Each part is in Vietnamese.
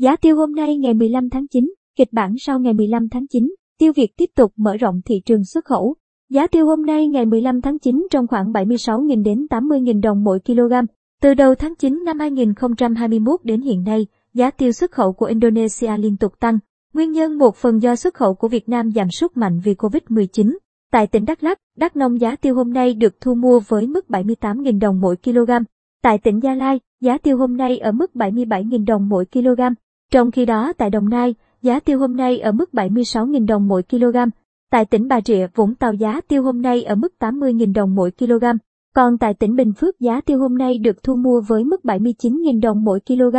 Giá tiêu hôm nay ngày 15 tháng 9, kịch bản sau ngày 15 tháng 9, tiêu Việt tiếp tục mở rộng thị trường xuất khẩu. Giá tiêu hôm nay ngày 15 tháng 9 trong khoảng 76.000 đến 80.000 đồng mỗi kg. Từ đầu tháng 9 năm 2021 đến hiện nay, giá tiêu xuất khẩu của Indonesia liên tục tăng. Nguyên nhân một phần do xuất khẩu của Việt Nam giảm sút mạnh vì Covid-19. Tại tỉnh Đắk Lắk, Đắk Nông giá tiêu hôm nay được thu mua với mức 78.000 đồng mỗi kg. Tại tỉnh Gia Lai, giá tiêu hôm nay ở mức 77.000 đồng mỗi kg. Trong khi đó tại Đồng Nai, giá tiêu hôm nay ở mức 76.000 đồng mỗi kg. Tại tỉnh Bà Rịa, Vũng Tàu giá tiêu hôm nay ở mức 80.000 đồng mỗi kg. Còn tại tỉnh Bình Phước giá tiêu hôm nay được thu mua với mức 79.000 đồng mỗi kg.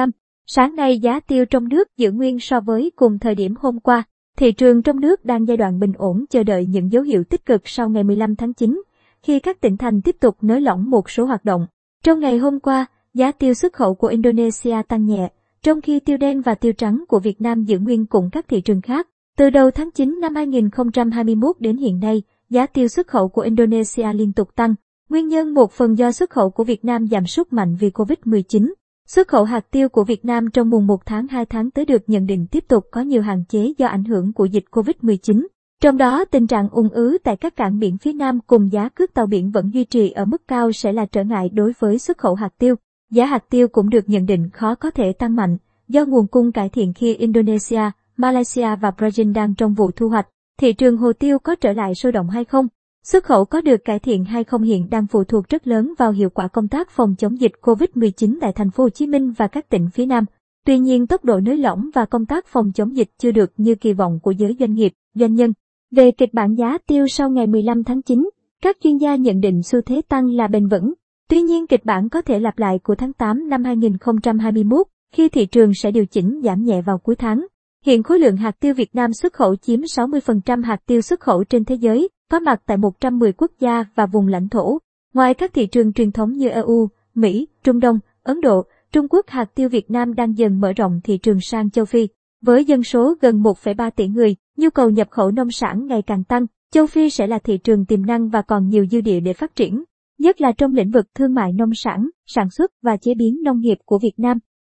Sáng nay giá tiêu trong nước giữ nguyên so với cùng thời điểm hôm qua. Thị trường trong nước đang giai đoạn bình ổn chờ đợi những dấu hiệu tích cực sau ngày 15 tháng 9, khi các tỉnh thành tiếp tục nới lỏng một số hoạt động. Trong ngày hôm qua, giá tiêu xuất khẩu của Indonesia tăng nhẹ, trong khi tiêu đen và tiêu trắng của Việt Nam giữ nguyên cùng các thị trường khác. Từ đầu tháng 9 năm 2021 đến hiện nay, giá tiêu xuất khẩu của Indonesia liên tục tăng. Nguyên nhân một phần do xuất khẩu của Việt Nam giảm sút mạnh vì Covid-19. Xuất khẩu hạt tiêu của Việt Nam trong mùng 1 tháng 2 tháng tới được nhận định tiếp tục có nhiều hạn chế do ảnh hưởng của dịch Covid-19. Trong đó, tình trạng ung ứ tại các cảng biển phía Nam cùng giá cước tàu biển vẫn duy trì ở mức cao sẽ là trở ngại đối với xuất khẩu hạt tiêu. Giá hạt tiêu cũng được nhận định khó có thể tăng mạnh do nguồn cung cải thiện khi Indonesia, Malaysia và Brazil đang trong vụ thu hoạch. Thị trường hồ tiêu có trở lại sôi động hay không? Xuất khẩu có được cải thiện hay không hiện đang phụ thuộc rất lớn vào hiệu quả công tác phòng chống dịch COVID-19 tại thành phố Hồ Chí Minh và các tỉnh phía Nam. Tuy nhiên, tốc độ nới lỏng và công tác phòng chống dịch chưa được như kỳ vọng của giới doanh nghiệp, doanh nhân. Về kịch bản giá tiêu sau ngày 15 tháng 9, các chuyên gia nhận định xu thế tăng là bền vững. Tuy nhiên kịch bản có thể lặp lại của tháng 8 năm 2021 khi thị trường sẽ điều chỉnh giảm nhẹ vào cuối tháng. Hiện khối lượng hạt tiêu Việt Nam xuất khẩu chiếm 60% hạt tiêu xuất khẩu trên thế giới, có mặt tại 110 quốc gia và vùng lãnh thổ. Ngoài các thị trường truyền thống như EU, Mỹ, Trung Đông, Ấn Độ, Trung Quốc hạt tiêu Việt Nam đang dần mở rộng thị trường sang châu Phi. Với dân số gần 1,3 tỷ người, nhu cầu nhập khẩu nông sản ngày càng tăng, châu Phi sẽ là thị trường tiềm năng và còn nhiều dư địa để phát triển, nhất là trong lĩnh vực thương mại nông sản, sản xuất và chế biến nông nghiệp của Việt Nam.